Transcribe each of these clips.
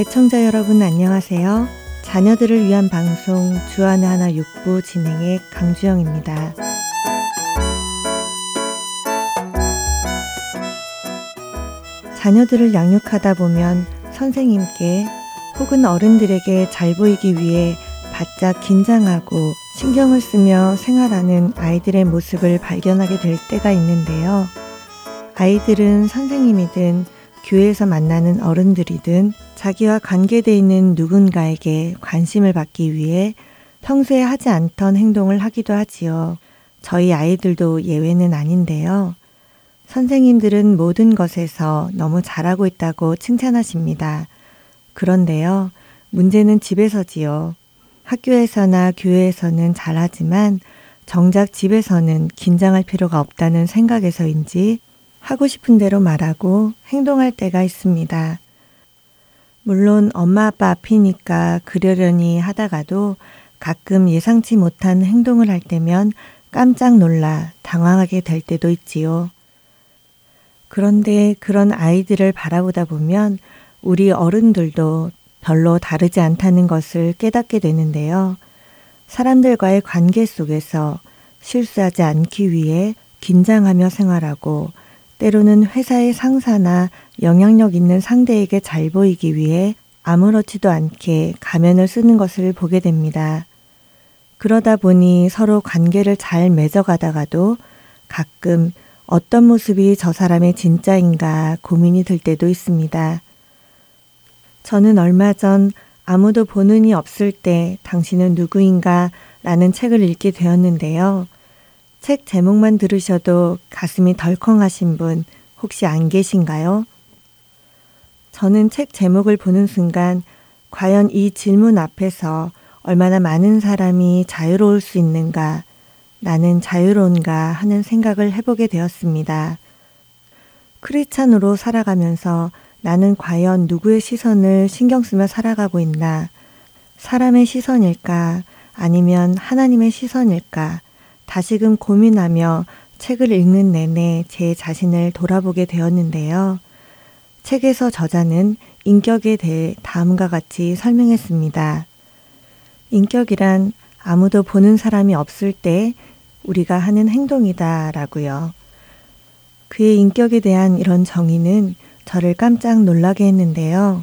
애청자 여러분 안녕하세요. 자녀들을 위한 방송 주안의 하나 육부 진행의 강주영입니다. 자녀들을 양육하다 보면 선생님께 혹은 어른들에게 잘 보이기 위해 바짝 긴장하고 신경을 쓰며 생활하는 아이들의 모습을 발견하게 될 때가 있는데요. 아이들은 선생님이든 교회에서 만나는 어른들이든 자기와 관계돼 있는 누군가에게 관심을 받기 위해 평소에 하지 않던 행동을 하기도 하지요. 저희 아이들도 예외는 아닌데요. 선생님들은 모든 것에서 너무 잘하고 있다고 칭찬하십니다. 그런데요, 문제는 집에서지요. 학교에서나 교회에서는 잘하지만 정작 집에서는 긴장할 필요가 없다는 생각에서인지 하고 싶은 대로 말하고 행동할 때가 있습니다. 물론 엄마 아빠 앞이니까 그러려니 하다가도 가끔 예상치 못한 행동을 할 때면 깜짝 놀라 당황하게 될 때도 있지요. 그런데 그런 아이들을 바라보다 보면 우리 어른들도 별로 다르지 않다는 것을 깨닫게 되는데요. 사람들과의 관계 속에서 실수하지 않기 위해 긴장하며 생활하고 때로는 회사의 상사나 영향력 있는 상대에게 잘 보이기 위해 아무렇지도 않게 가면을 쓰는 것을 보게 됩니다. 그러다 보니 서로 관계를 잘 맺어가다가도 가끔 어떤 모습이 저 사람의 진짜인가 고민이 들 때도 있습니다. 저는 얼마 전 아무도 보는 이 없을 때 당신은 누구인가 라는 책을 읽게 되었는데요. 책 제목만 들으셔도 가슴이 덜컹하신 분 혹시 안 계신가요? 저는 책 제목을 보는 순간 과연 이 질문 앞에서 얼마나 많은 사람이 자유로울 수 있는가, 나는 자유로운가 하는 생각을 해보게 되었습니다. 크리찬으로 살아가면서 나는 과연 누구의 시선을 신경 쓰며 살아가고 있나, 사람의 시선일까, 아니면 하나님의 시선일까, 다시금 고민하며 책을 읽는 내내 제 자신을 돌아보게 되었는데요. 책에서 저자는 인격에 대해 다음과 같이 설명했습니다. 인격이란 아무도 보는 사람이 없을 때 우리가 하는 행동이다 라고요. 그의 인격에 대한 이런 정의는 저를 깜짝 놀라게 했는데요.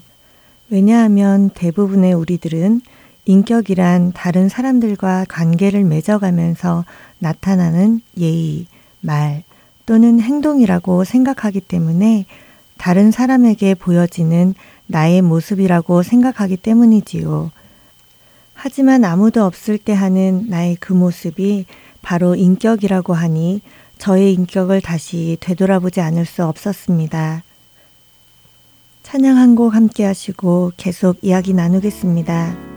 왜냐하면 대부분의 우리들은 인격이란 다른 사람들과 관계를 맺어가면서 나타나는 예의, 말 또는 행동이라고 생각하기 때문에 다른 사람에게 보여지는 나의 모습이라고 생각하기 때문이지요. 하지만 아무도 없을 때 하는 나의 그 모습이 바로 인격이라고 하니 저의 인격을 다시 되돌아보지 않을 수 없었습니다. 찬양 한 곡 함께 하시고 계속 이야기 나누겠습니다.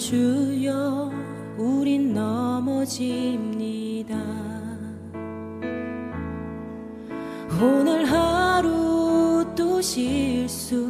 주여 우린 넘어집니다. 오늘 하루 또 실수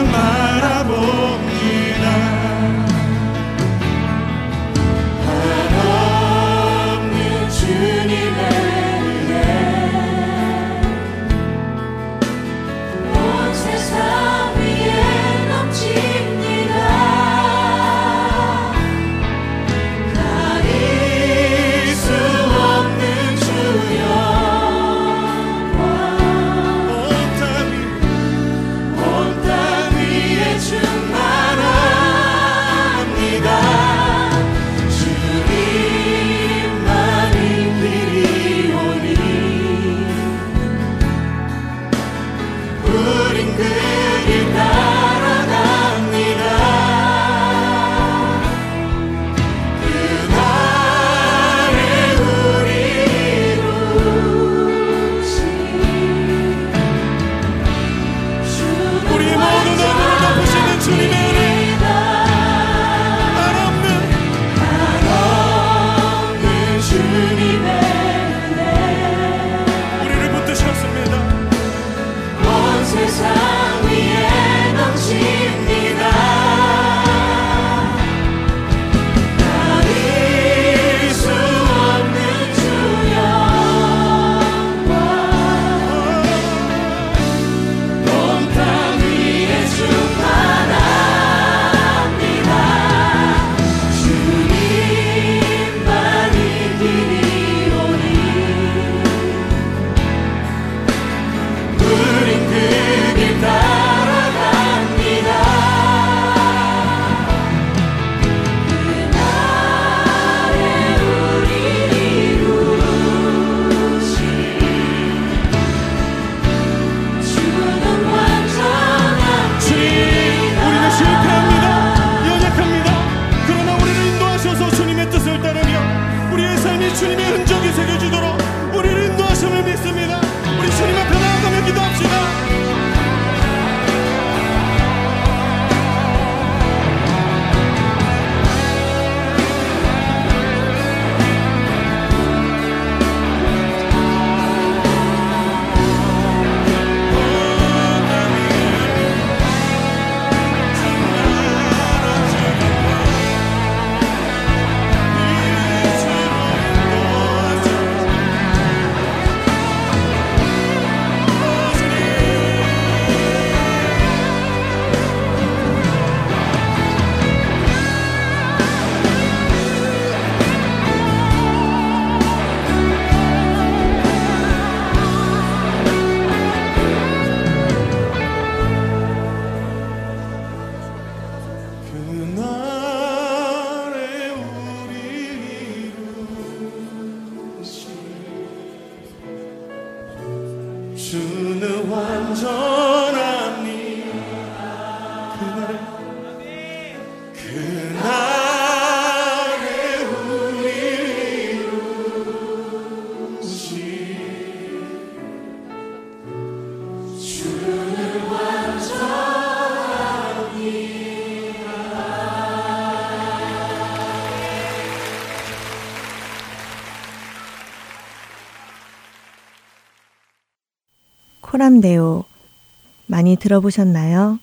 들어보셨나요?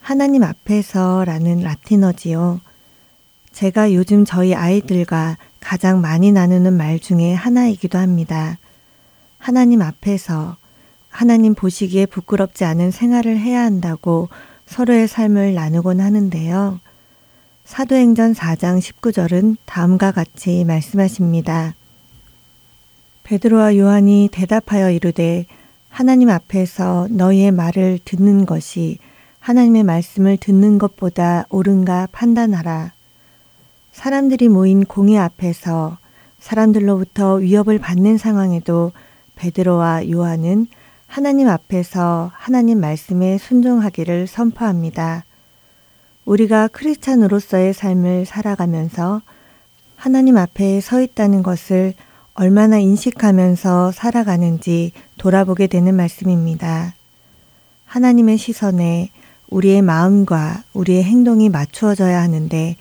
하나님 앞에서 라는 라틴어지요. 제가 요즘 저희 아이들과 가장 많이 나누는 말 중에 하나이기도 합니다. 하나님 앞에서 하나님 보시기에 부끄럽지 않은 생활을 해야 한다고 서로의 삶을 나누곤 하는데요. 사도행전 4장 19절은 다음과 같이 말씀하십니다. 베드로와 요한이 대답하여 이르되 하나님 앞에서 너희의 말을 듣는 것이 하나님의 말씀을 듣는 것보다 옳은가 판단하라. 사람들이 모인 공회 앞에서 사람들로부터 위협을 받는 상황에도 베드로와 요한은 하나님 앞에서 하나님 말씀에 순종하기를 선포합니다. 우리가 크리스찬으로서의 삶을 살아가면서 하나님 앞에 서 있다는 것을 얼마나 인식하면서 살아가는지 돌아보게 되는 말씀입니다. 하나님의 시선에 우리의 마음과 우리의 행동이 맞추어져야 하는데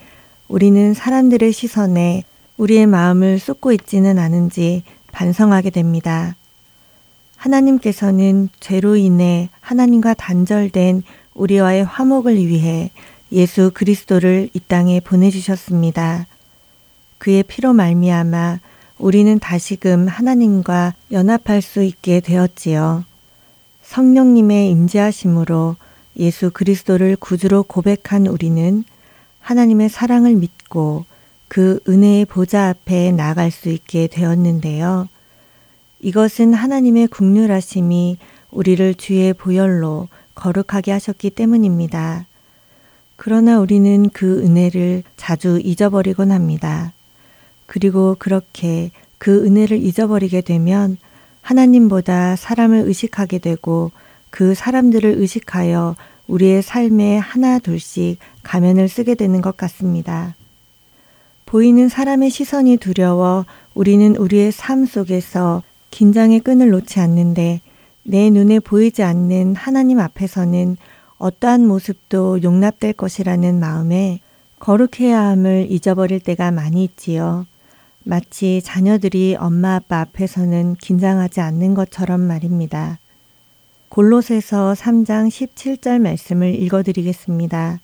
우리는 사람들의 시선에 우리의 마음을 쏟고 있지는 않은지 반성하게 됩니다. 하나님께서는 죄로 인해 하나님과 단절된 우리와의 화목을 위해 예수 그리스도를 이 땅에 보내주셨습니다. 그의 피로 말미암아 우리는 다시금 하나님과 연합할 수 있게 되었지요. 성령님의 임재하심으로 예수 그리스도를 구주로 고백한 우리는 하나님의 사랑을 믿고 그 은혜의 보좌 앞에 나갈 수 있게 되었는데요. 이것은 하나님의 국률하심이 우리를 주의 보혈로 거룩하게 하셨기 때문입니다. 그러나 우리는 그 은혜를 자주 잊어버리곤 합니다. 그리고 그렇게 그 은혜를 잊어버리게 되면 하나님보다 사람을 의식하게 되고 그 사람들을 의식하여 우리의 삶에 하나 둘씩 가면을 쓰게 되는 것 같습니다. 보이는 사람의 시선이 두려워 우리는 우리의 삶 속에서 긴장의 끈을 놓지 않는데 내 눈에 보이지 않는 하나님 앞에서는 어떠한 모습도 용납될 것이라는 마음에 거룩해야 함을 잊어버릴 때가 많이 있지요. 마치 자녀들이 엄마 아빠 앞에서는 긴장하지 않는 것처럼 말입니다. 골로새서 3장 17절 말씀을 읽어 드리겠습니다.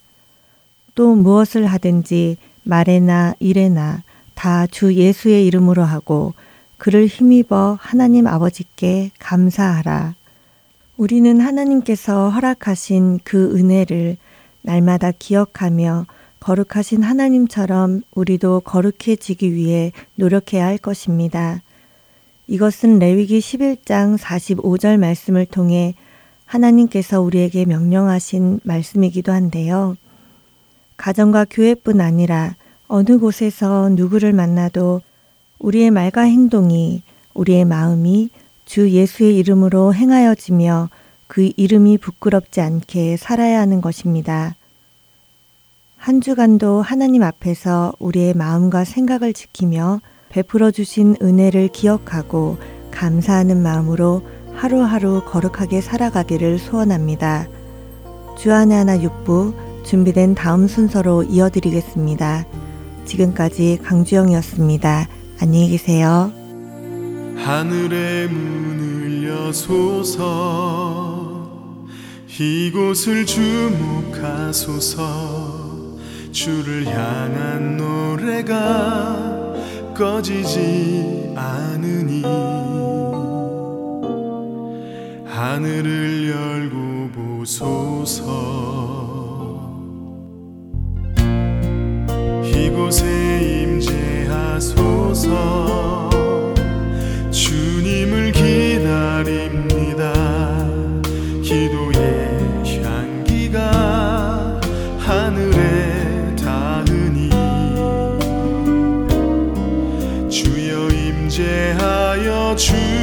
또 무엇을 하든지 말에나 일에나 다 주 예수의 이름으로 하고 그를 힘입어 하나님 아버지께 감사하라. 우리는 하나님께서 허락하신 그 은혜를 날마다 기억하며 거룩하신 하나님처럼 우리도 거룩해지기 위해 노력해야 할 것입니다. 이것은 레위기 11장 45절 말씀을 통해 하나님께서 우리에게 명령하신 말씀이기도 한데요. 가정과 교회뿐 아니라 어느 곳에서 누구를 만나도 우리의 말과 행동이 우리의 마음이 주 예수의 이름으로 행하여지며 그 이름이 부끄럽지 않게 살아야 하는 것입니다. 한 주간도 하나님 앞에서 우리의 마음과 생각을 지키며 베풀어 주신 은혜를 기억하고 감사하는 마음으로 하루하루 거룩하게 살아가기를 소원합니다. 주안의 하나 육부 준비된 다음 순서로 이어드리겠습니다. 지금까지 강주영이었습니다. 안녕히 계세요. 하늘의 문을 여소서 이곳을 주목하소서 주를 향한 노래가 꺼지지 않으니 하늘을 열고 보소서 이곳에 임재하소서 주님을 기다립니다. 기도의 향기가 하늘에 truth.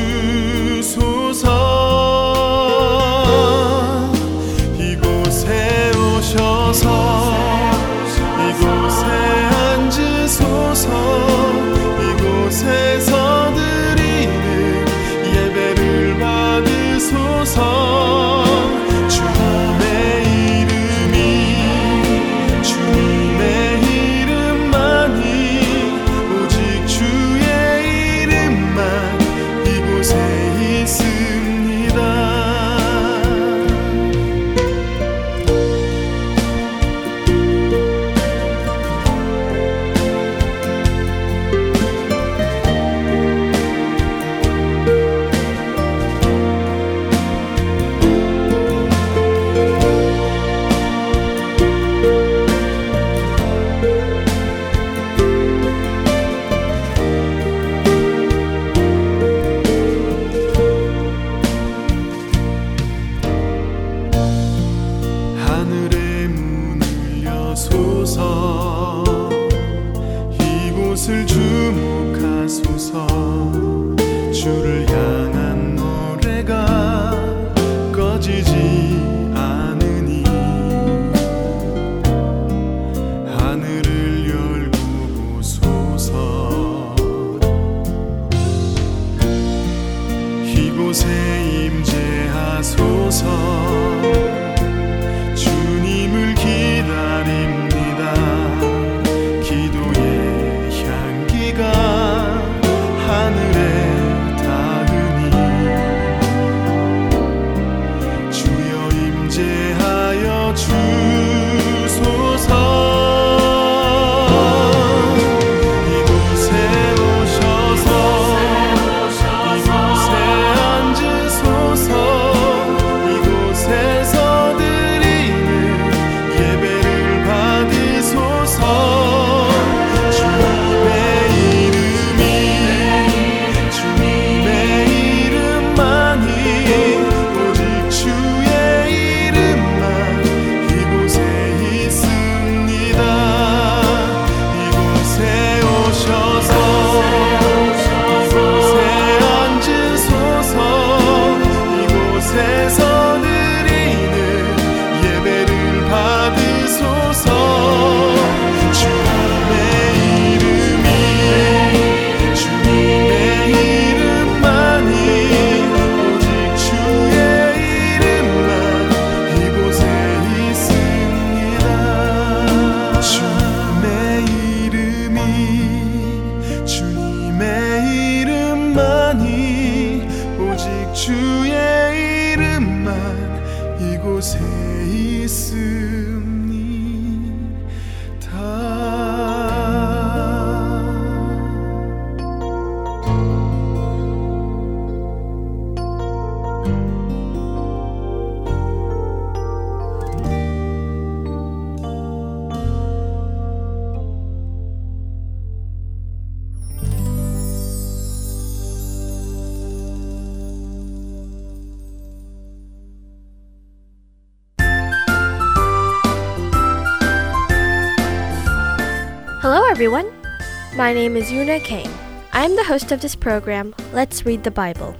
Name is Yuna Kang. I'm the host of this program, Let's Read the Bible.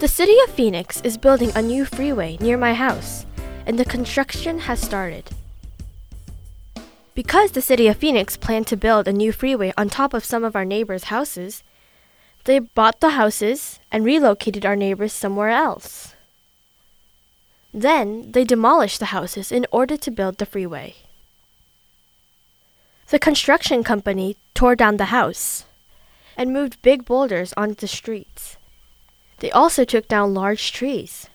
The city of Phoenix is building a new freeway near my house, and the construction has started. Because the city of Phoenix planned to build a new freeway on top of some of our neighbors' houses, they bought the houses and relocated our neighbors somewhere else. Then they demolished the houses in order to build the freeway. The construction company tore down the house and moved big boulders onto the streets. They also took down large trees.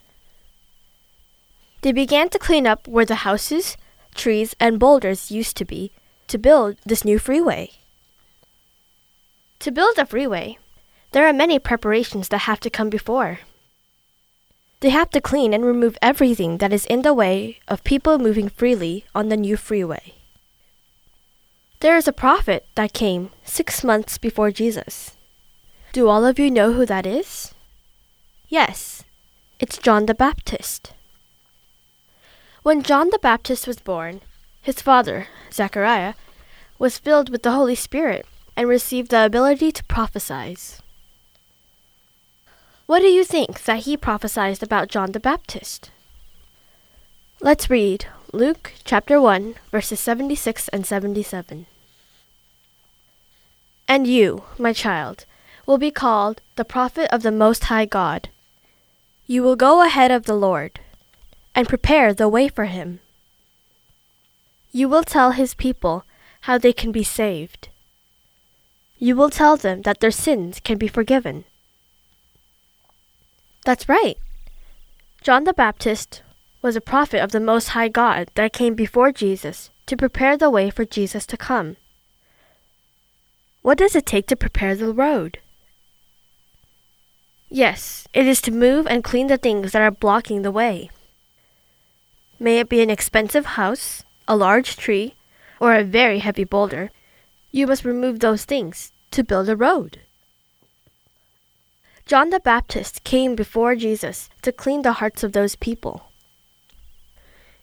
They began to clean up where the houses, trees, and boulders used to be to build this new freeway. To build a freeway, there are many preparations that have to come before. They have to clean and remove everything that is in the way of people moving freely on the new freeway. There is a prophet that came six months before Jesus. Do all of you know who that is? Yes, it's John the Baptist. When John the Baptist was born, his father, Zechariah, was filled with the Holy Spirit and received the ability to prophesy. What do you think that he prophesied about John the Baptist? Let's read Luke chapter 1, verses 76 and 77. And you, my child, will be called the prophet of the Most High God. You will go ahead of the Lord and prepare the way for him. You will tell his people how they can be saved. You will tell them that their sins can be forgiven. That's right. John the Baptist was a prophet of the Most High God that came before Jesus to prepare the way for Jesus to come. What does it take to prepare the road? Yes, it is to move and clean the things that are blocking the way. May it be an expensive house, a large tree, or a very heavy boulder, you must remove those things to build a road. John the Baptist came before Jesus to clean the hearts of those people.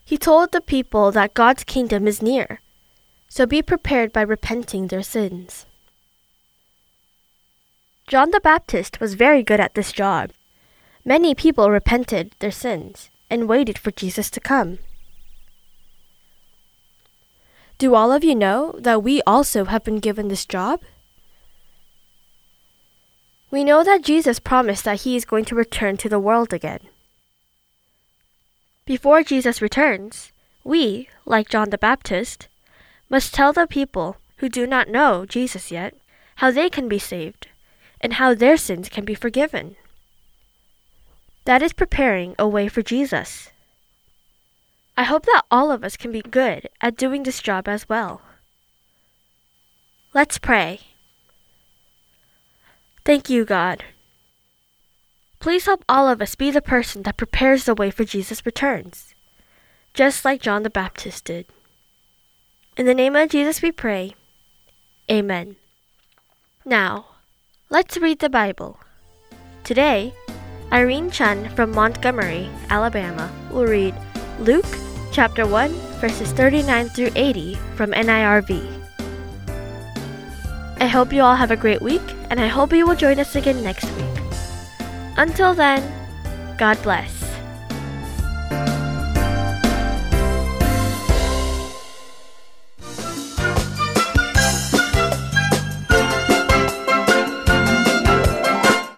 He told the people that God's kingdom is near, so be prepared by repenting their sins. John the Baptist was very good at this job. Many people repented their sins and waited for Jesus to come. Do all of you know that we also have been given this job? We know that Jesus promised that he is going to return to the world again. Before Jesus returns, we, like John the Baptist, must tell the people who do not know Jesus yet how they can be saved and how their sins can be forgiven. That is preparing a way for Jesus. I hope that all of us can be good at doing this job as well. Let's pray. Thank you, God. Please help all of us be the person that prepares the way for Jesus' returns, just like John the Baptist did. In the name of Jesus we pray. Amen. Now, let's read the Bible. Today, Irene Chun from Montgomery, Alabama, will read Luke chapter 1, verses 39 through 80 from NIRV. I hope you all have a great week, and I hope you will join us again next week. Until then, God bless.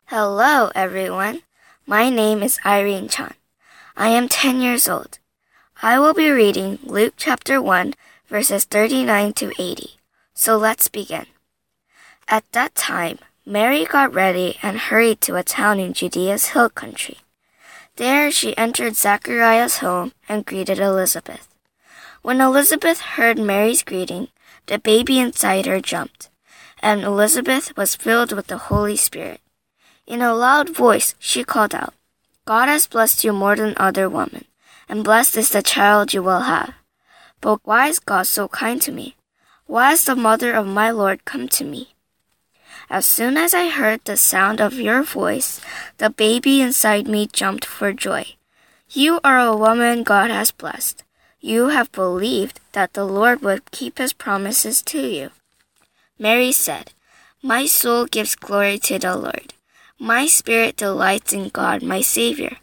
Hello, everyone. My name is Irene Chan. I am 10 years old. I will be reading Luke chapter 1, verses 39 to 80. So let's begin. At that time, Mary got ready and hurried to a town in Judea's hill country. There she entered Zechariah's home and greeted Elizabeth. When Elizabeth heard Mary's greeting, the baby inside her jumped, and Elizabeth was filled with the Holy Spirit. In a loud voice, she called out, God has blessed you more than other women and blessed is the child you will have. But why is God so kind to me? Why has the mother of my Lord come to me? As soon as I heard the sound of your voice, the baby inside me jumped for joy. You are a woman God has blessed. You have believed that the Lord would keep his promises to you. Mary said, My soul gives glory to the Lord. My spirit delights in God, my Savior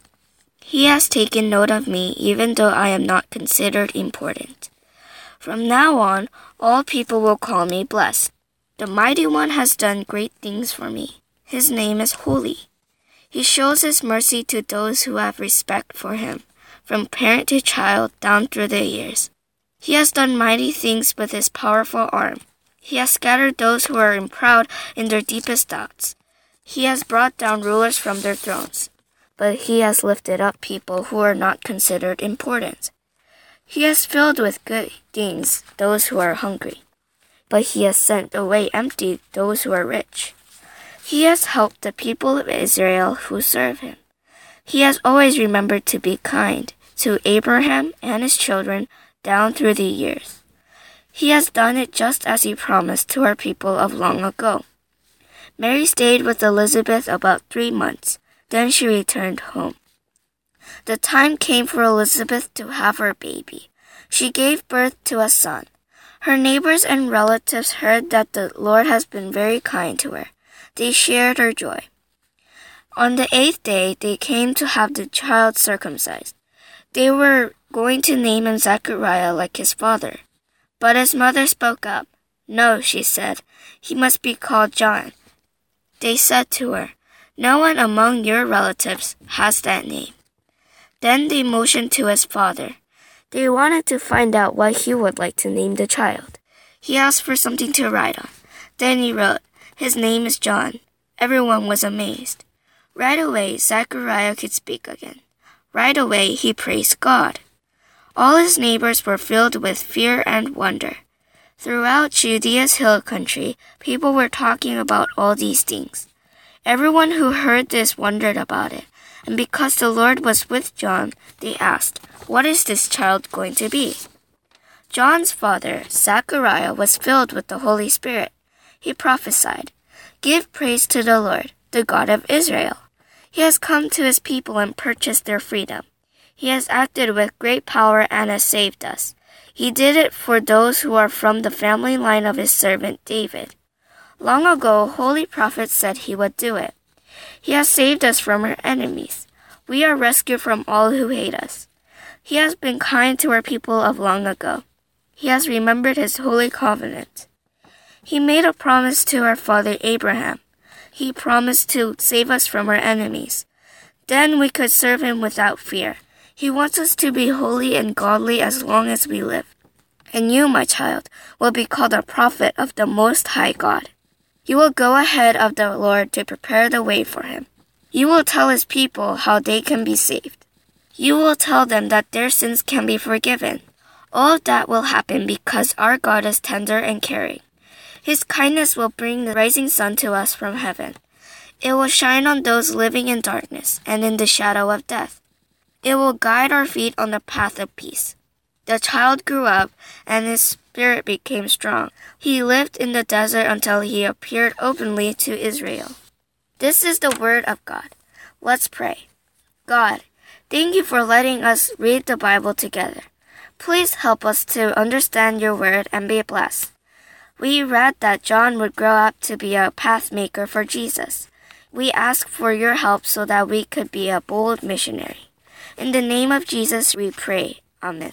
he has taken note of me even though I am not considered important. From now on, all people will call me blessed. The Mighty One has done great things for me. His name is holy. He shows his mercy to those who have respect for him, from parent to child down through the years. He has done mighty things with his powerful arm. He has scattered those who are in proud in their deepest thoughts. He has brought down rulers from their thrones but he has lifted up people who are not considered important. He has filled with good things those who are hungry, but he has sent away empty those who are rich. He has helped the people of Israel who serve him. He has always remembered to be kind to Abraham and his children down through the years. He has done it just as he promised to our people of long ago. Mary stayed with Elizabeth about three months then she returned home. The time came for Elizabeth to have her baby. She gave birth to a son. Her neighbors and relatives heard that the Lord has been very kind to her. They shared her joy. On the eighth day, they came to have the child circumcised. They were going to name him Zechariah like his father. But his mother spoke up. No, she said, he must be called John. They said to her, no one among your relatives has that name. Then they motioned to his father. They wanted to find out what he would like to name the child. He asked for something to write on. Then he wrote, His name is John. Everyone was amazed. Right away, Zechariah could speak again. Right away, he praised God. All his neighbors were filled with fear and wonder. Throughout Judea's hill country, people were talking about all these things. Everyone who heard this wondered about it. And because the Lord was with John, they asked, What is this child going to be? John's father, Zechariah, was filled with the Holy Spirit. He prophesied, Give praise to the Lord, the God of Israel. He has come to his people and purchased their freedom. He has acted with great power and has saved us. He did it for those who are from the family line of his servant David. Long ago, holy prophets said he would do it. He has saved us from our enemies. We are rescued from all who hate us. He has been kind to our people of long ago. He has remembered his holy covenant. He made a promise to our father Abraham. He promised to save us from our enemies. Then we could serve him without fear. He wants us to be holy and godly as long as we live. And you, my child, will be called a prophet of the Most High God. You will go ahead of the Lord to prepare the way for him. You will tell his people how they can be saved. You will tell them that their sins can be forgiven. All of that will happen because our God is tender and caring. His kindness will bring the rising sun to us from heaven. It will shine on those living in darkness and in the shadow of death. It will guide our feet on the path of peace. The child grew up, and his spirit became strong. He lived in the desert until he appeared openly to Israel. This is the word of God. Let's pray. God, thank you for letting us read the Bible together. Please help us to understand your word and be blessed. We read that John would grow up to be a pathmaker for Jesus. We ask for your help so that we could be a bold missionary. In the name of Jesus we pray. Amen.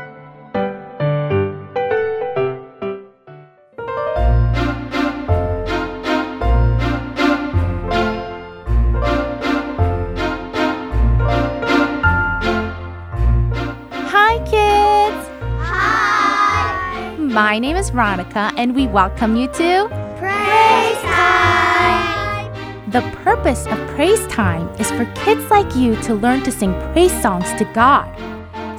My name is Veronica, and we welcome you to Praise time! The purpose of praise time is for kids like you to learn to sing praise songs to God.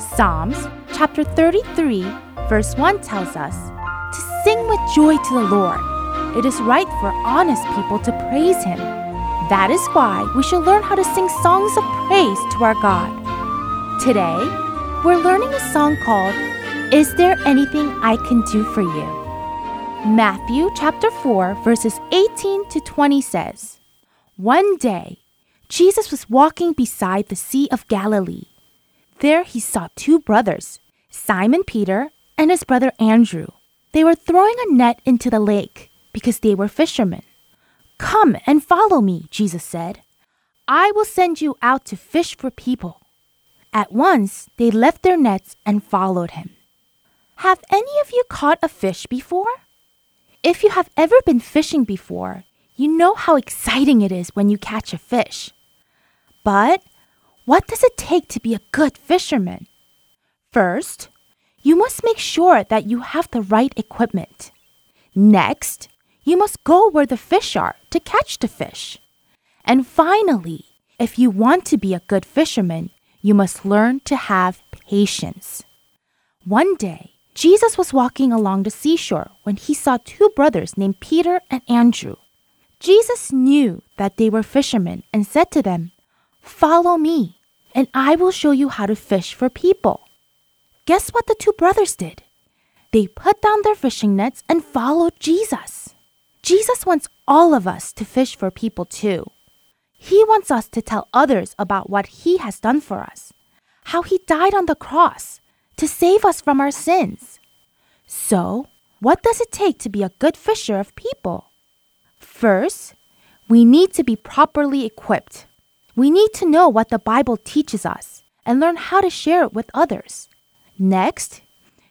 Psalms chapter 33, verse 1 tells us to sing with joy to the Lord. It is right for honest people to praise Him. That is why we should learn how to sing songs of praise to our God. Today, we're learning a song called Is There Anything I Can Do for You? Matthew chapter 4, verses 18 to 20 says, One day, Jesus was walking beside the Sea of Galilee. There he saw two brothers, Simon Peter and his brother Andrew. They were throwing a net into the lake because they were fishermen. Come and follow me, Jesus said. I will send you out to fish for people. At once they left their nets and followed him. Have any of you caught a fish before? If you have ever been fishing before, you know how exciting it is when you catch a fish. But what does it take to be a good fisherman? First, you must make sure that you have the right equipment. Next, you must go where the fish are to catch the fish. And finally, if you want to be a good fisherman, you must learn to have patience. One day, Jesus was walking along the seashore when he saw two brothers named Peter and Andrew. Jesus knew that they were fishermen and said to them, Follow me, and I will show you how to fish for people. Guess what the two brothers did? They put down their fishing nets and followed Jesus. Jesus wants all of us to fish for people too. He wants us to tell others about what He has done for us, how He died on the cross to save us from our sins. So, what does it take to be a good fisher of people? First, we need to be properly equipped. We need to know what the Bible teaches us and learn how to share it with others. Next,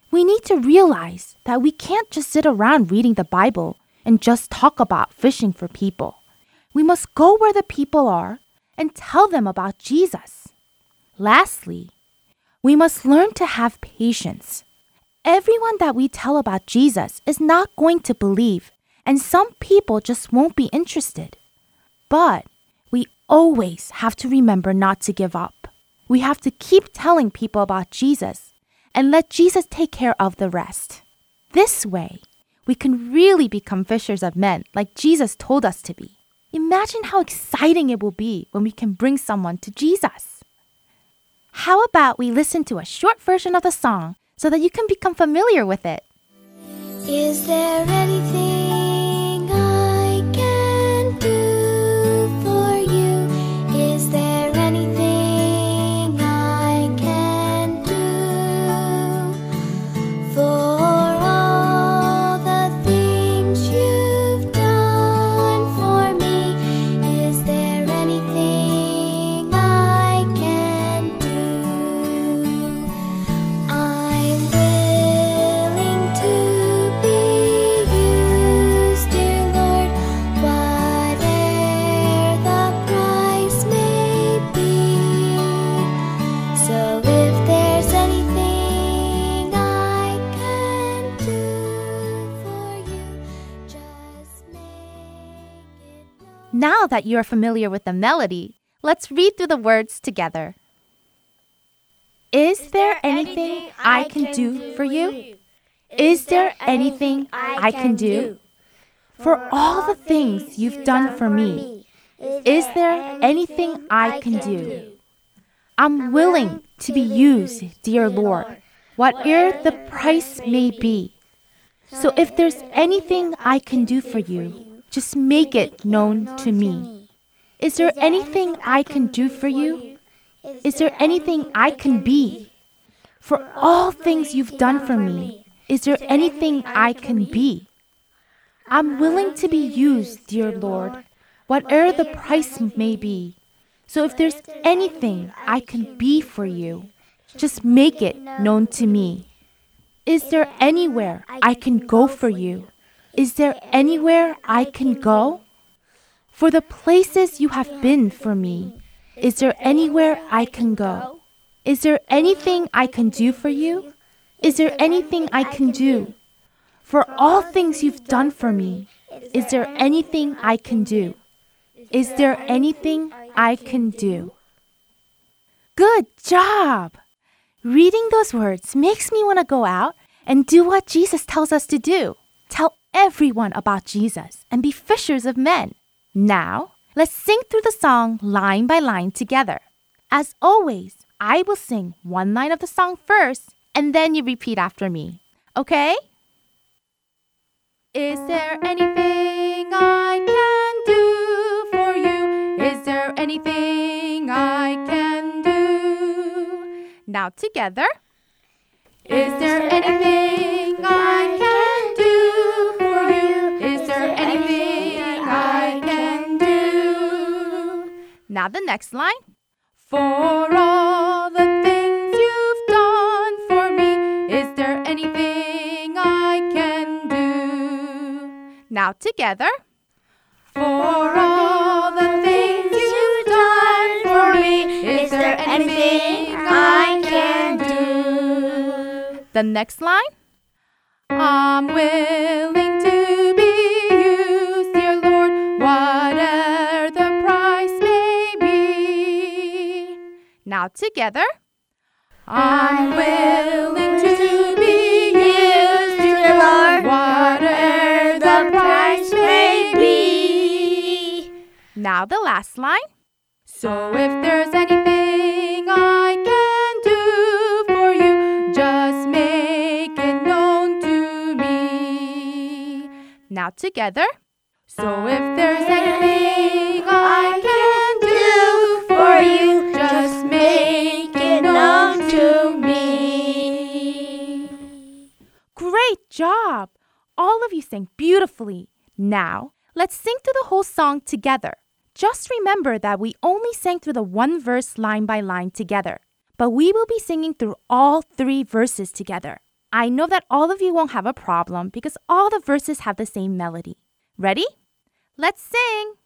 we need to realize that we can't just sit around reading the Bible and just talk about fishing for people. We must go where the people are and tell them about Jesus. Lastly, we must learn to have patience. Everyone that we tell about Jesus is not going to believe, and some people just won't be interested. But we always have to remember not to give up. We have to keep telling people about Jesus and let Jesus take care of the rest. This way, we can really become fishers of men like Jesus told us to be. Imagine how exciting it will be when we can bring someone to Jesus. How about we listen to a short version of the song so that you can become familiar with it? Is there anything Now that you are familiar with the melody, let's read through the words together. Is there anything I can do for you? Is there anything I can do? For all the things you've done for me, is there anything I can do? I'm willing to be used, dear Lord, whate'er the price may be. So if there's anything I can do for you, just make it known to me. Is there anything I can do for you? Is there anything I can be? For all things you've done for me, is there anything I can be? I'm willing to be used, dear Lord, whate'er the price may be. So if there's anything I can be for you, just make it known to me. Is there anywhere I can go for you? Is there anywhere I can go? For the places you have been for me, is there anywhere I can go? Is there anything I can do for you? Is there anything I can do? for all things you've done for me. Is there anything I can do? Is there anything I can do? Good job! Reading those words makes me want to go out and do what Jesus tells us to do. Tell everyone about Jesus and be fishers of men. Now, let's sing through the song line by line together. As always, I will sing one line of the song first and then you repeat after me. Okay? Is there anything I can do for you? Is there anything I can do? Now together. Is there anything I can Now the next line. For all the things you've done for me, is there anything I can do? Now together. For all the things you've done for me, is there anything I can do? The next line. I'm willing to be used, dear Lord, whatever Now together. I'm willing to be used, dear Lord, whatever the price may be. Now the last line. So if there's anything I can do for you, just make it known to me. Now together. So if there's anything I can for you, just known to me. Great job! All of you sang beautifully. Now, let's sing through the whole song together. Just remember that we only sang through the one verse line by line together, but we will be singing through all three verses together. I know that all of you won't have a problem because all the verses have the same melody. Ready? Let's sing!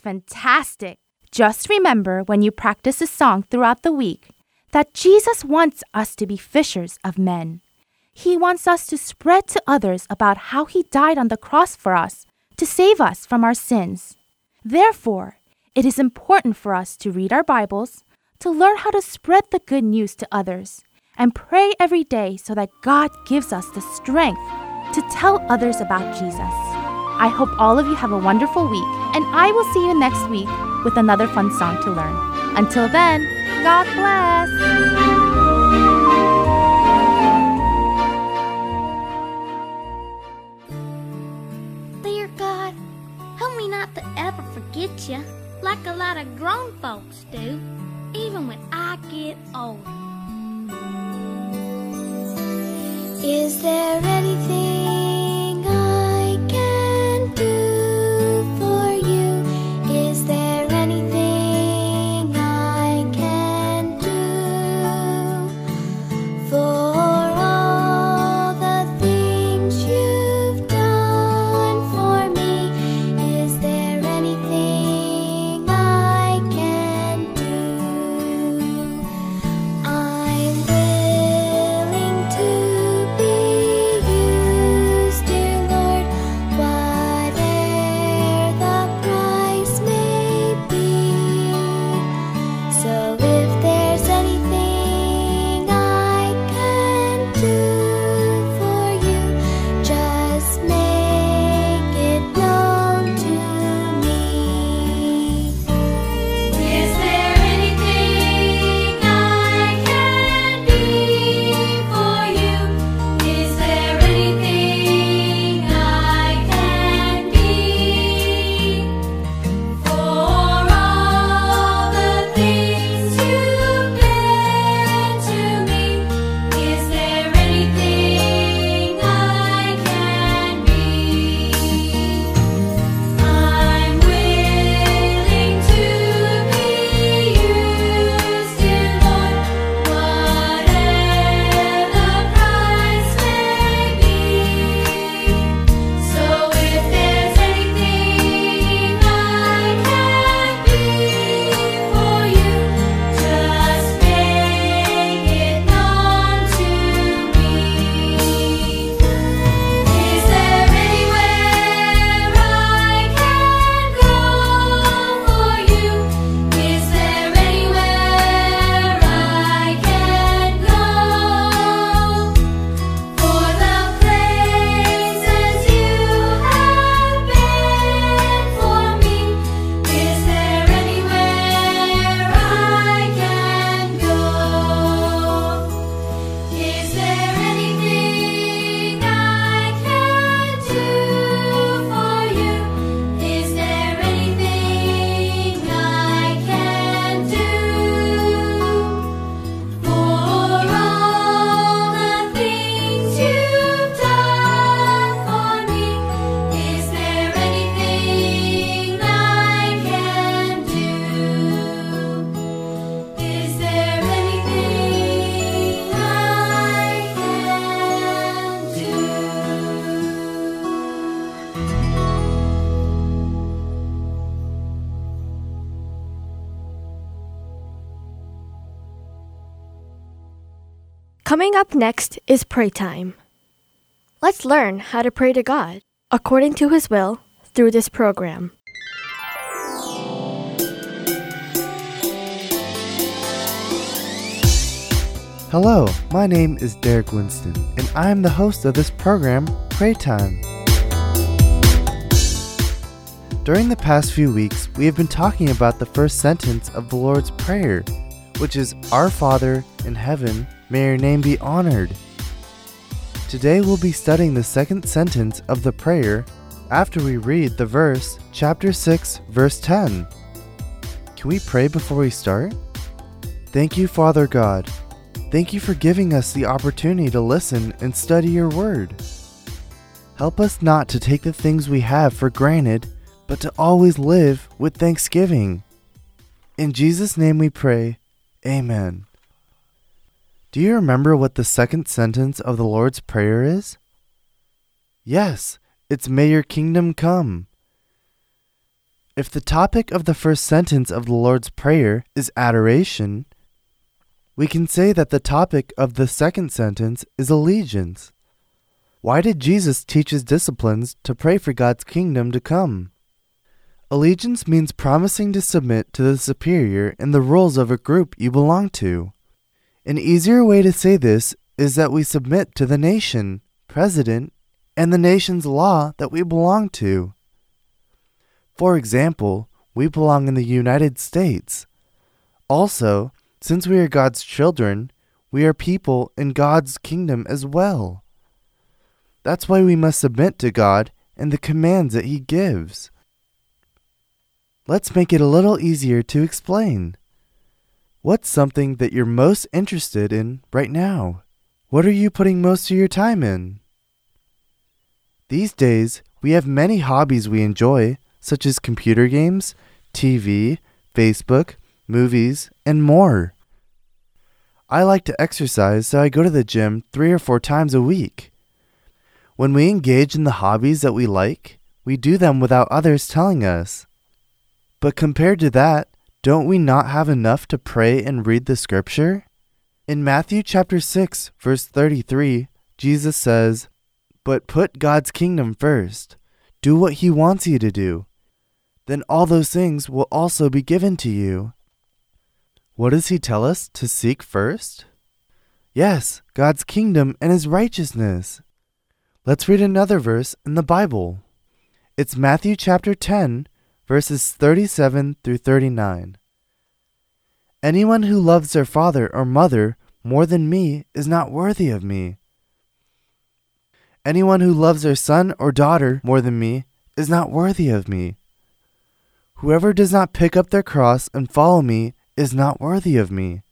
Fantastic. Just remember when you practice this song throughout the week that Jesus wants us to be fishers of men. He wants us to spread to others about how He died on the cross for us to save us from our sins. Therefore, it is important for us to read our Bibles, to learn how to spread the good news to others, and pray every day so that God gives us the strength to tell others about Jesus. I hope all of you have a wonderful week, and I will see you next week with another fun song to learn. Until then, God bless! Dear God, help me not to ever forget you like a lot of grown folks do, even when I get older. Is there anything Coming up next is pray time. Let's learn how to pray to God according to His will through this program. Hello, my name is Derek Winston, and I am the host of this program, Pray Time. During the past few weeks, we have been talking about the first sentence of the Lord's Prayer, which is Our Father in heaven, may your name be honored. Today we'll be studying the second sentence of the prayer after we read the verse, chapter 6, verse 10. Can we pray before we start? Thank you, Father God. Thank you for giving us the opportunity to listen and study your word. Help us not to take the things we have for granted, but to always live with thanksgiving. In Jesus' name we pray. Amen. Do you remember what the second sentence of the Lord's Prayer is? Yes, it's May your kingdom come. If the topic of the first sentence of the Lord's Prayer is adoration, we can say that the topic of the second sentence is allegiance. Why did Jesus teach his disciples to pray for God's kingdom to come? Allegiance means promising to submit to the superior in the rules of a group you belong to. An easier way to say this is that we submit to the nation, president, and the nation's law that we belong to. For example, we belong in the United States. Also, since we are God's children, we are people in God's kingdom as well. That's why we must submit to God and the commands that He gives. Let's make it a little easier to explain. What's something that you're most interested in right now? What are you putting most of your time in? These days, we have many hobbies we enjoy, such as computer games, TV, Facebook, movies, and more. I like to exercise, so I go to the gym three or four times a week. When we engage in the hobbies that we like, we do them without others telling us. But compared to that, don't we not have enough to pray and read the scripture? In Matthew chapter 6, verse 33, Jesus says, But put God's kingdom first. Do what he wants you to do. Then all those things will also be given to you. What does he tell us to seek first? Yes, God's kingdom and his righteousness. Let's read another verse in the Bible. It's Matthew chapter 10, verses 37 through 39. Anyone who loves their father or mother more than me is not worthy of me. Anyone who loves their son or daughter more than me is not worthy of me. Whoever does not pick up their cross and follow me is not worthy of me.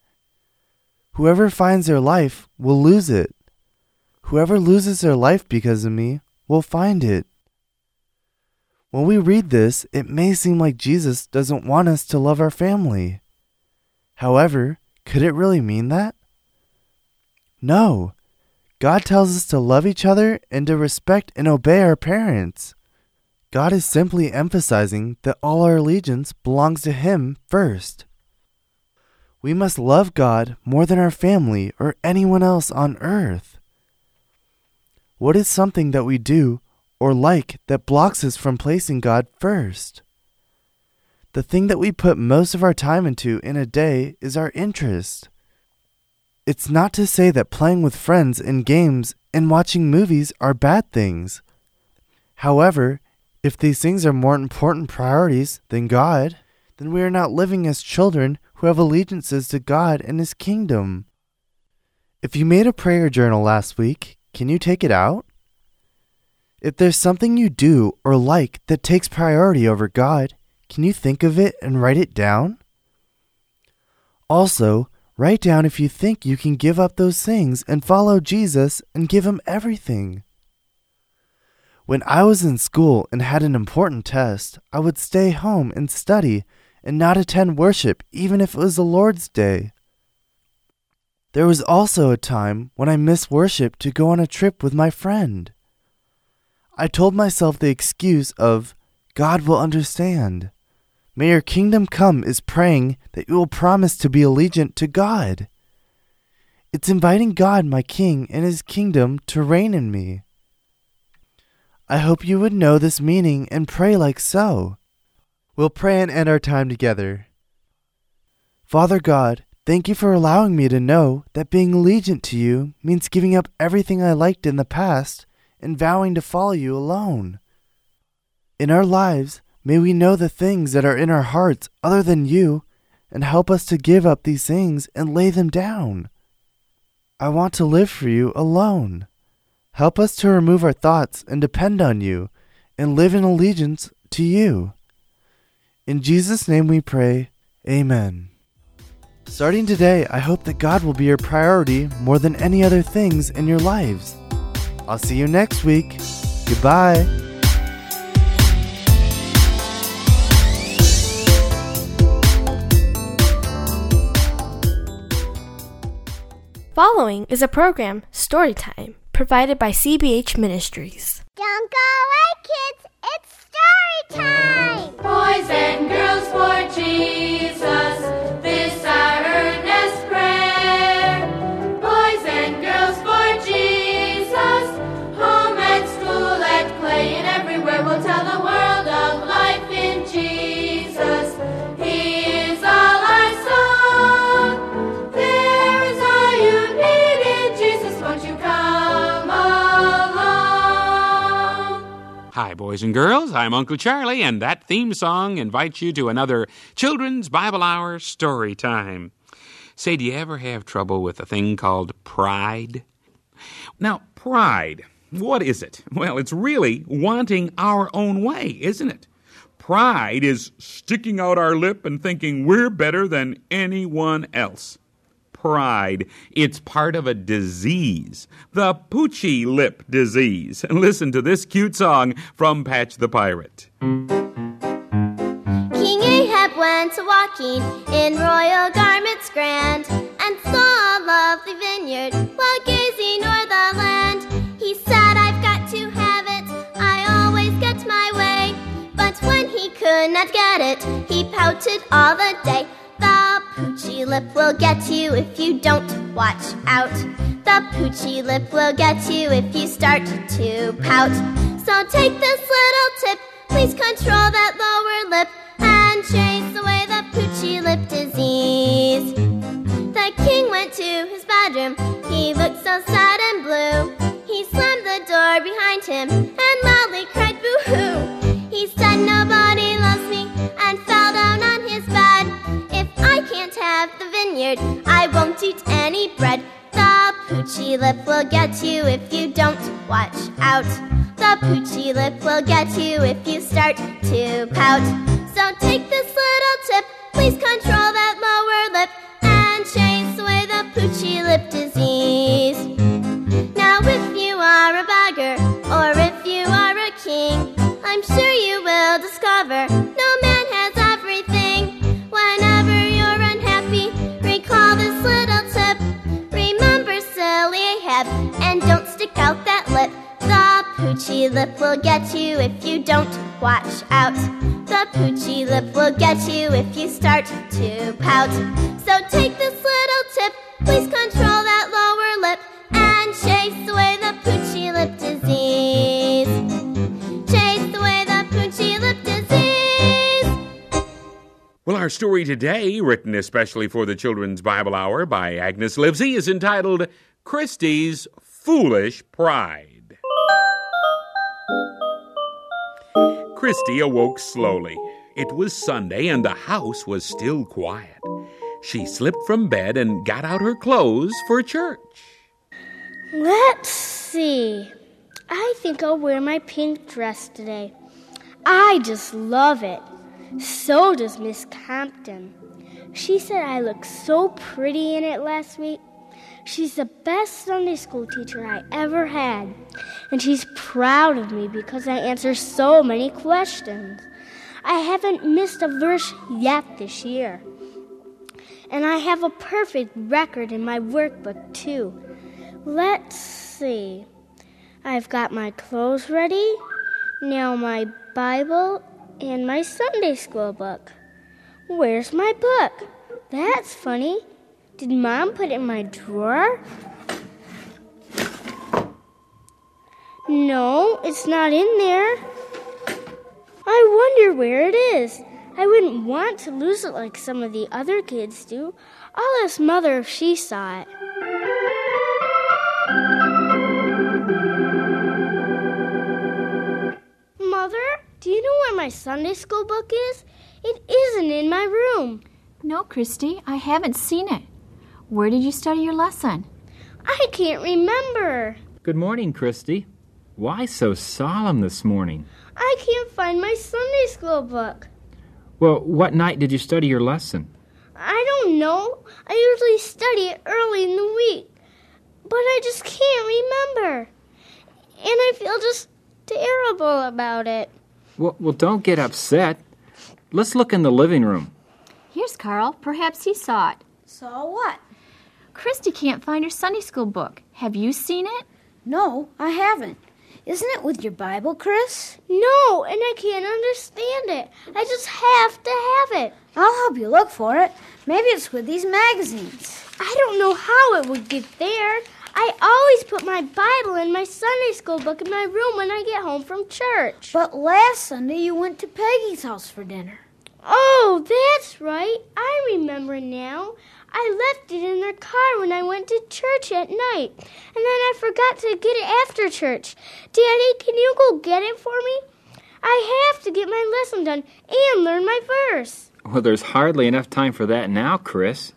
Whoever finds their life will lose it. Whoever loses their life because of me will find it. When we read this, it may seem like Jesus doesn't want us to love our family. However, could it really mean that? No. God tells us to love each other and to respect and obey our parents. God is simply emphasizing that all our allegiance belongs to Him first. We must love God more than our family or anyone else on earth. What is something that we do or like that blocks us from placing God first? The thing that we put most of our time into in a day is our interest. It's not to say that playing with friends in games and watching movies are bad things. However, if these things are more important priorities than God, then we are not living as children who have allegiances to God and His kingdom. If you made a prayer journal last week, can you take it out? If there's something you do or like that takes priority over God, can you think of it and write it down? Also, write down if you think you can give up those things and follow Jesus and give Him everything. When I was in school and had an important test, I would stay home and study and not attend worship even if it was the Lord's Day. There was also a time when I missed worship to go on a trip with my friend. I told myself the excuse of, God will understand. May your kingdom come is praying that you will promise to be allegiant to God. It's inviting God, my King, and His kingdom to reign in me. I hope you would know this meaning and pray like so. We'll pray and end our time together. Father God, thank you for allowing me to know that being allegiant to you means giving up everything I liked in the past and vowing to follow you alone. In our lives, may we know the things that are in our hearts other than you and help us to give up these things and lay them down. I want to live for you alone. Help us to remove our thoughts and depend on you and live in allegiance to you. In Jesus' name we pray, Amen. Starting today, I hope that God will be your priority more than any other things in your lives. I'll see you next week. Goodbye. Following is a program, Storytime, provided by CBH Ministries. Don't go away, kids. It's Story time! Boys and girls for Jesus, this our boys and girls. I'm Uncle Charlie, and that theme song invites you to another Children's Bible Hour story time. Say, do you ever have trouble with a thing called pride? Now, pride, what is it? Well, it's really wanting our own way, isn't it? Pride is sticking out our lip and thinking we're better than anyone else. Pride. It's part of a disease, the Poochie Lip disease. Listen to this cute song from Patch the Pirate. King Ahab went a walking in royal garments grand, and saw a lovely vineyard while gazing o'er the land. He said, I've got to have it, I always get my way. But when he could not get it, he pouted all the day. Poochie lip will get you if you don't watch out. The poochie lip will get you if you start to pout. So take this little tip, please control that lower lip and chase away the poochie lip disease. The king went to his bedroom, he looked so sad and blue. He slammed the door behind him out. Today, written especially for the Children's Bible Hour by Agnes Livesey, is entitled Christie's Foolish Pride. Christy awoke slowly. It was Sunday and the house was still quiet. She slipped from bed and got out her clothes for church. Let's see. I think I'll wear my pink dress today. I just love it. So does Miss Compton. She said I look so pretty in it last week. She's the best Sunday school teacher I ever had. And she's proud of me because I answer so many questions. I haven't missed a verse yet this year. And I have a perfect record in my workbook, too. Let's see. I've got my clothes ready, now my Bible, and my Sunday school book. Where's my book? That's funny. Did Mom put it in my drawer? No, it's not in there. I wonder where it is. I wouldn't want to lose it like some of the other kids do. I'll ask Mother if she saw it. Do you know where my Sunday school book is? It isn't in my room. No, Christy, I haven't seen it. Where did you study your lesson? I can't remember. Good morning, Christy. Why so solemn this morning? I can't find my Sunday school book. Well, what night did you study your lesson? I don't know. I usually study it early in the week. But I just can't remember. And I feel just terrible about it. Well, well, don't get upset. Let's look in the living room. Here's Carl. Perhaps he saw it. Saw what? Christy can't find her Sunday school book. Have you seen it? No, I haven't. Isn't it with your Bible, Chris? No, and I can't understand it. I just have to have it. I'll help you look for it. Maybe it's with these magazines. I don't know how it would get there. I always put my Bible and my Sunday school book in my room when I get home from church. But last Sunday you went to Peggy's house for dinner. Oh, that's right. I remember now. I left it in their car when I went to church at night, and then I forgot to get it after church. Daddy, can you go get it for me? I have to get my lesson done and learn my verse. Well, there's hardly enough time for that now, Chris.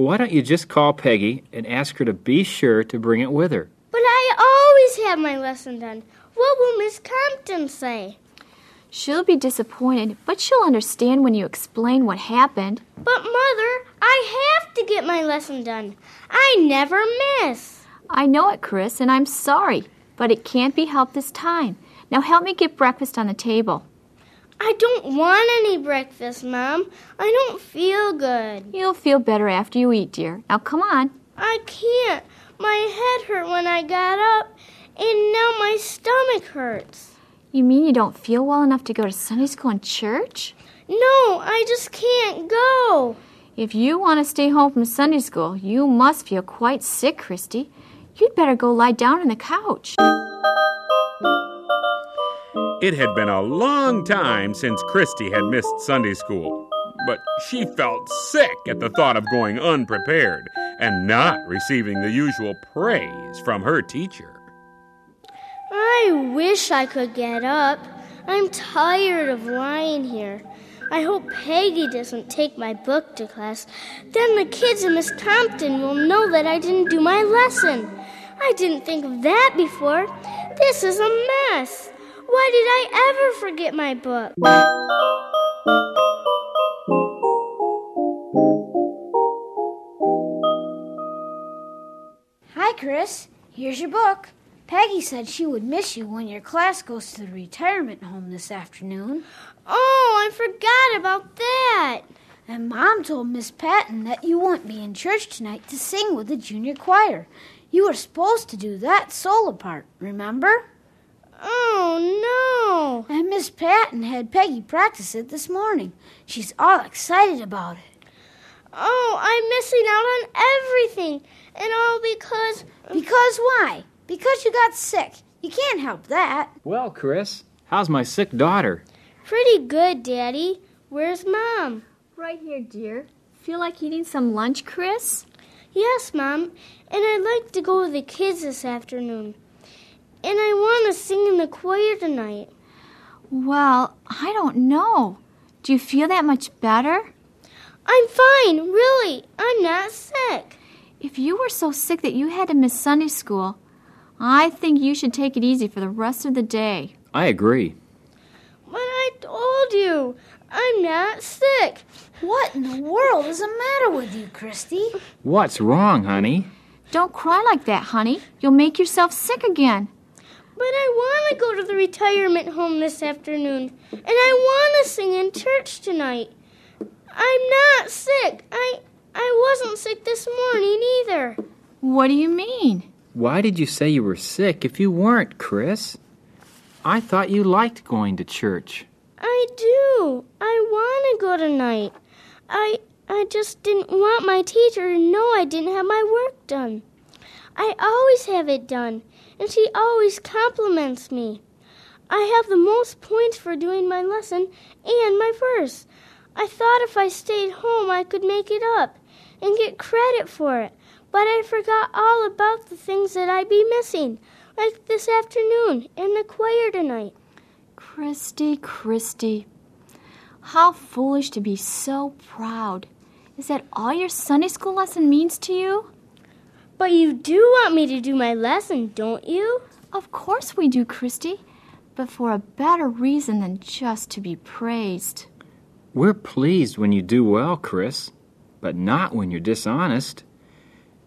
Why don't you just call Peggy and ask her to be sure to bring it with her? But I always have my lesson done. What will Miss Compton say? She'll be disappointed, but she'll understand when you explain what happened. But, Mother, I have to get my lesson done. I never miss. I know it, Chris, and I'm sorry, but it can't be helped this time. Now help me get breakfast on the table. I don't want any breakfast, Mom. I don't feel good. You'll feel better after you eat, dear. Now come on. I can't. My head hurt when I got up, and now my stomach hurts. You mean you don't feel well enough to go to Sunday school and church? No, I just can't go. If you want to stay home from Sunday school, you must feel quite sick, Christy. You'd better go lie down on the couch. It had been a long time since Christy had missed Sunday school, but she felt sick at the thought of going unprepared and not receiving the usual praise from her teacher. I wish I could get up. I'm tired of lying here. I hope Peggy doesn't take my book to class. Then the kids in Miss Compton will know that I didn't do my lesson. I didn't think of that before. This is a mess. Why did I ever forget my book? Hi, Chris. Here's your book. Peggy said she would miss you when your class goes to the retirement home this afternoon. Oh, I forgot about that. And Mom told Miss Patton that you won't be in church tonight to sing with the junior choir. You were supposed to do that solo part, remember? Oh, no. And Miss Patton had Peggy practice it this morning. She's all excited about it. Oh, I'm missing out on everything. And all because. Because why? Because you got sick. You can't help that. Well, Chris, how's my sick daughter? Pretty good, Daddy. Where's Mom? Right here, dear. Feel like eating some lunch, Chris? Yes, Mom. And I'd like to go with the kids this afternoon. And I want to sing in the choir tonight. Well, I don't know. Do you feel that much better? I'm fine, really. I'm not sick. If you were so sick that you had to miss Sunday school, I think you should take it easy for the rest of the day. I agree. But I told you, I'm not sick. What in the world is the matter with you, Christy? What's wrong, honey? Don't cry like that, honey. You'll make yourself sick again. But I want to go to the retirement home this afternoon, and I want to sing in church tonight. I'm not sick. I I wasn't sick this morning either. What do you mean? Why did you say you were sick if you weren't, Chris? I thought you liked going to church. I do. I want to go tonight. I I just didn't want my teacher to know I didn't have my work done. I always have it done, and she always compliments me. I have the most points for doing my lesson and my verse. I thought if I stayed home I could make it up and get credit for it, but I forgot all about the things that I'd be missing, like this afternoon and the choir tonight. Christy, Christy. How foolish to be so proud. Is that all your Sunday school lesson means to you? But you do want me to do my lesson, don't you? Of course we do, Christy, but for a better reason than just to be praised. We're pleased when you do well, Chris, but not when you're dishonest.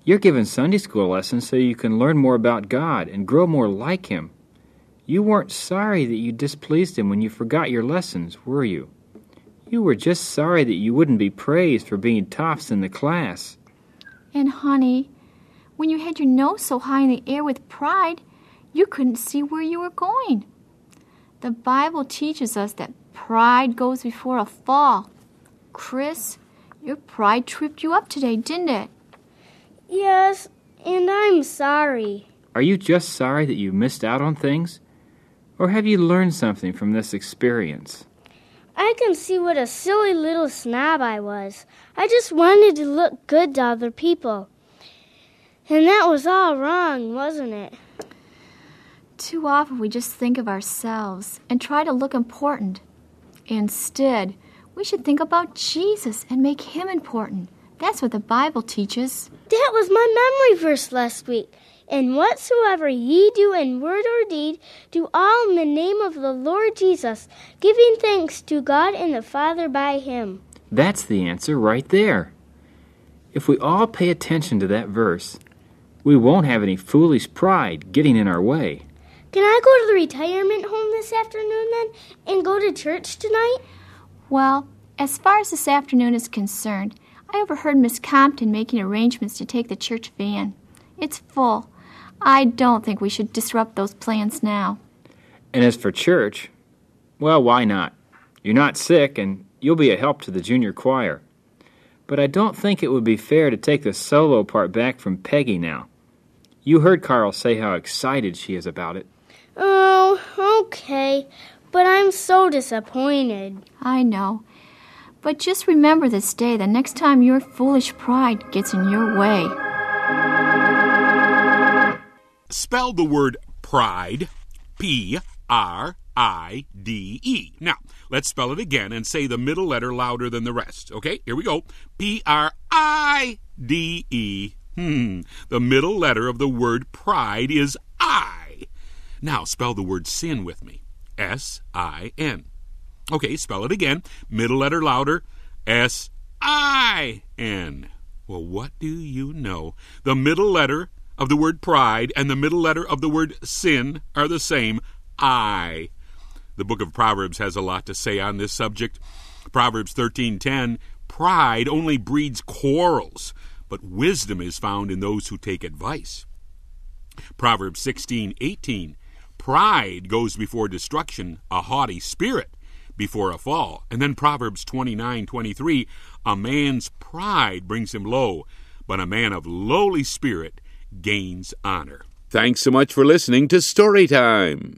You're given Sunday school lessons so you can learn more about God and grow more like Him. You weren't sorry that you displeased Him when you forgot your lessons, were you? You were just sorry that you wouldn't be praised for being tops in the class. And, honey, when you had your nose so high in the air with pride, you couldn't see where you were going. The Bible teaches us that pride goes before a fall. Chris, your pride tripped you up today, didn't it? Yes, and I'm sorry. Are you just sorry that you missed out on things? Or have you learned something from this experience? I can see what a silly little snob I was. I just wanted to look good to other people. And that was all wrong, wasn't it? Too often we just think of ourselves and try to look important. Instead, we should think about Jesus and make him important. That's what the Bible teaches. That was my memory verse last week. And whatsoever ye do in word or deed, do all in the name of the Lord Jesus, giving thanks to God and the Father by him. That's the answer right there. If we all pay attention to that verse, we won't have any foolish pride getting in our way. Can I go to the retirement home this afternoon then and go to church tonight? Well, as far as this afternoon is concerned, I overheard Miss Compton making arrangements to take the church van. It's full. I don't think we should disrupt those plans now. And as for church, well, why not? You're not sick, and you'll be a help to the junior choir. But I don't think it would be fair to take the solo part back from Peggy now. You heard Carl say how excited she is about it. Oh, okay. But I'm so disappointed. I know. But just remember this day the next time your foolish pride gets in your way. Spell the word pride, P R I D E. Now, let's spell it again and say the middle letter louder than the rest. Okay, here we go. P R I D E. Hmm. The middle letter of the word pride is I. Now, spell the word sin with me. S I N. Okay, spell it again. Middle letter louder. S I N. Well, what do you know? The middle letter of the word pride and the middle letter of the word sin are the same. I. The book of Proverbs has a lot to say on this subject. Proverbs 13:10, pride only breeds quarrels, but wisdom is found in those who take advice. Proverbs 16:18, pride goes before destruction, a haughty spirit before a fall. And then Proverbs 29:23, a man's pride brings him low, but a man of lowly spirit gains honor. Thanks so much for listening to Storytime.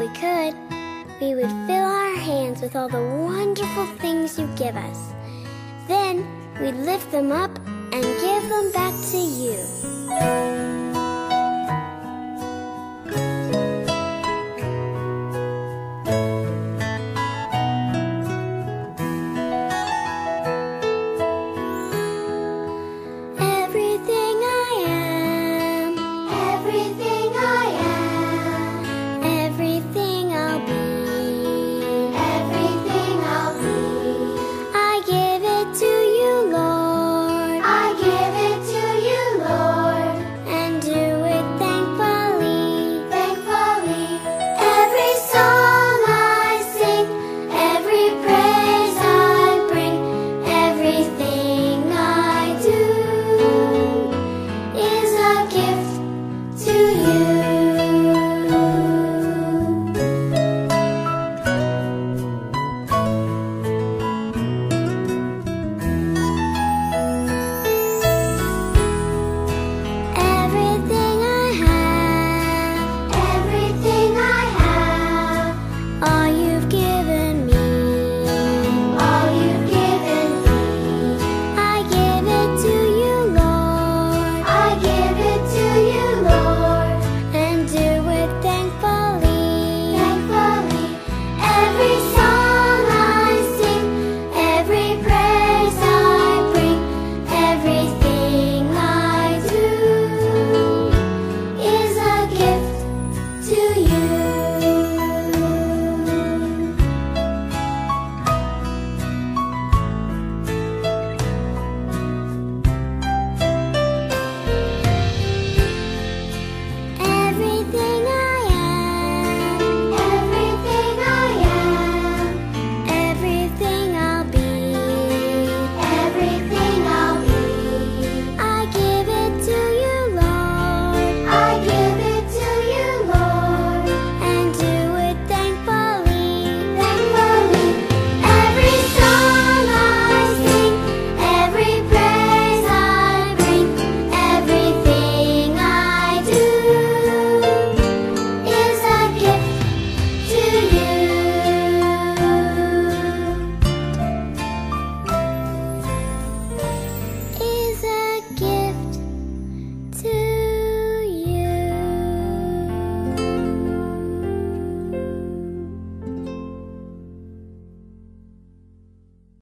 We could, we would fill our hands with all the wonderful things you give us. Then we'd lift them up and give them back to you.